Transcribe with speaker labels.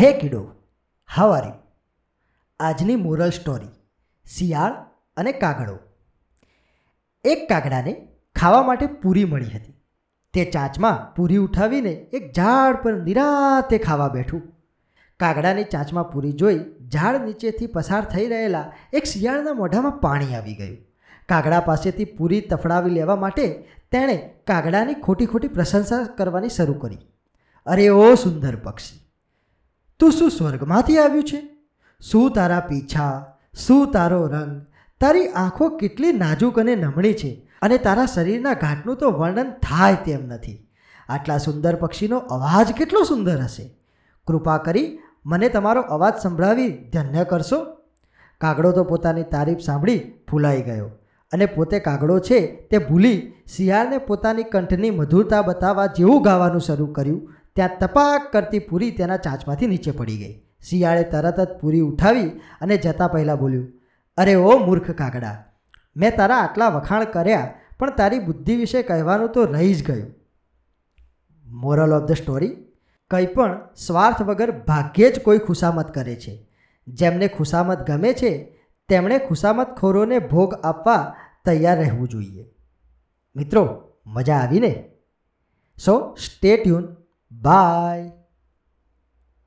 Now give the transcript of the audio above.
Speaker 1: હે કિડો હાવ આજની moral story શિયાળ અને કાગડો. એક કાગડાને ખાવા માટે પૂરી મળી હતી. તે ચાંચમાં પૂરી ઉઠાવીને એક ઝાડ પર નિરાતે ખાવા બેઠું. કાગડાની ચાંચમાં પૂરી જોઈ ઝાડ નીચેથી પસાર થઈ રહેલા એક શિયાળના મોઢામાં પાણી આવી ગયું. કાગડા પાસેથી પૂરી તફડાવી લેવા માટે તેણે કાગડાની ખોટી ખોટી પ્રશંસા કરવાની શરૂ કરી. અરે ઓ સુંદર પક્ષી તું શું સ્વર્ગમાંથી આવ્યું છે? શું તારા પીછા? શું તારો રંગ? તારી આંખો કેટલી નાજુક અને નમણી છે અને તારા શરીરના ઘાટનું તો વર્ણન થાય તેમ નથી. આટલા સુંદર પક્ષીનો અવાજ કેટલો સુંદર હશે. કૃપા કરી મને તમારો અવાજ સંભળાવી ધન્ય કરશો. કાગડો તો પોતાની તારીફ સાંભળી ફૂલાઈ ગયો અને પોતે કાગડો છે તે ભૂલી શિયાળને પોતાની કંઠની મધુરતા બતાવવા જેવું ગાવાનું શરૂ કર્યું. ત્યાં તપાક કરતી પૂરી તેના ચાંચમાંથી નીચે પડી ગઈ. શિયાળે તરત જ પૂરી ઉઠાવી અને જતાં પહેલાં બોલ્યું, અરે ઓ મૂર્ખ કાગડા, મેં તારા આટલા વખાણ કર્યા, પણ તારી બુદ્ધિ વિશે કહેવાનું તો રહી જ ગયું. મોરલ ઓફ ધ સ્ટોરી કંઈ પણ સ્વાર્થ વગર ભાગ્યે જ કોઈ ખુશામત કરે છે. જેમને ખુશામત ગમે છે, તેમણે ખુશામતખોરોને ભોગ આપવા તૈયાર રહેવું જોઈએ. મિત્રો, મજા આવીને? So stay tune Bye.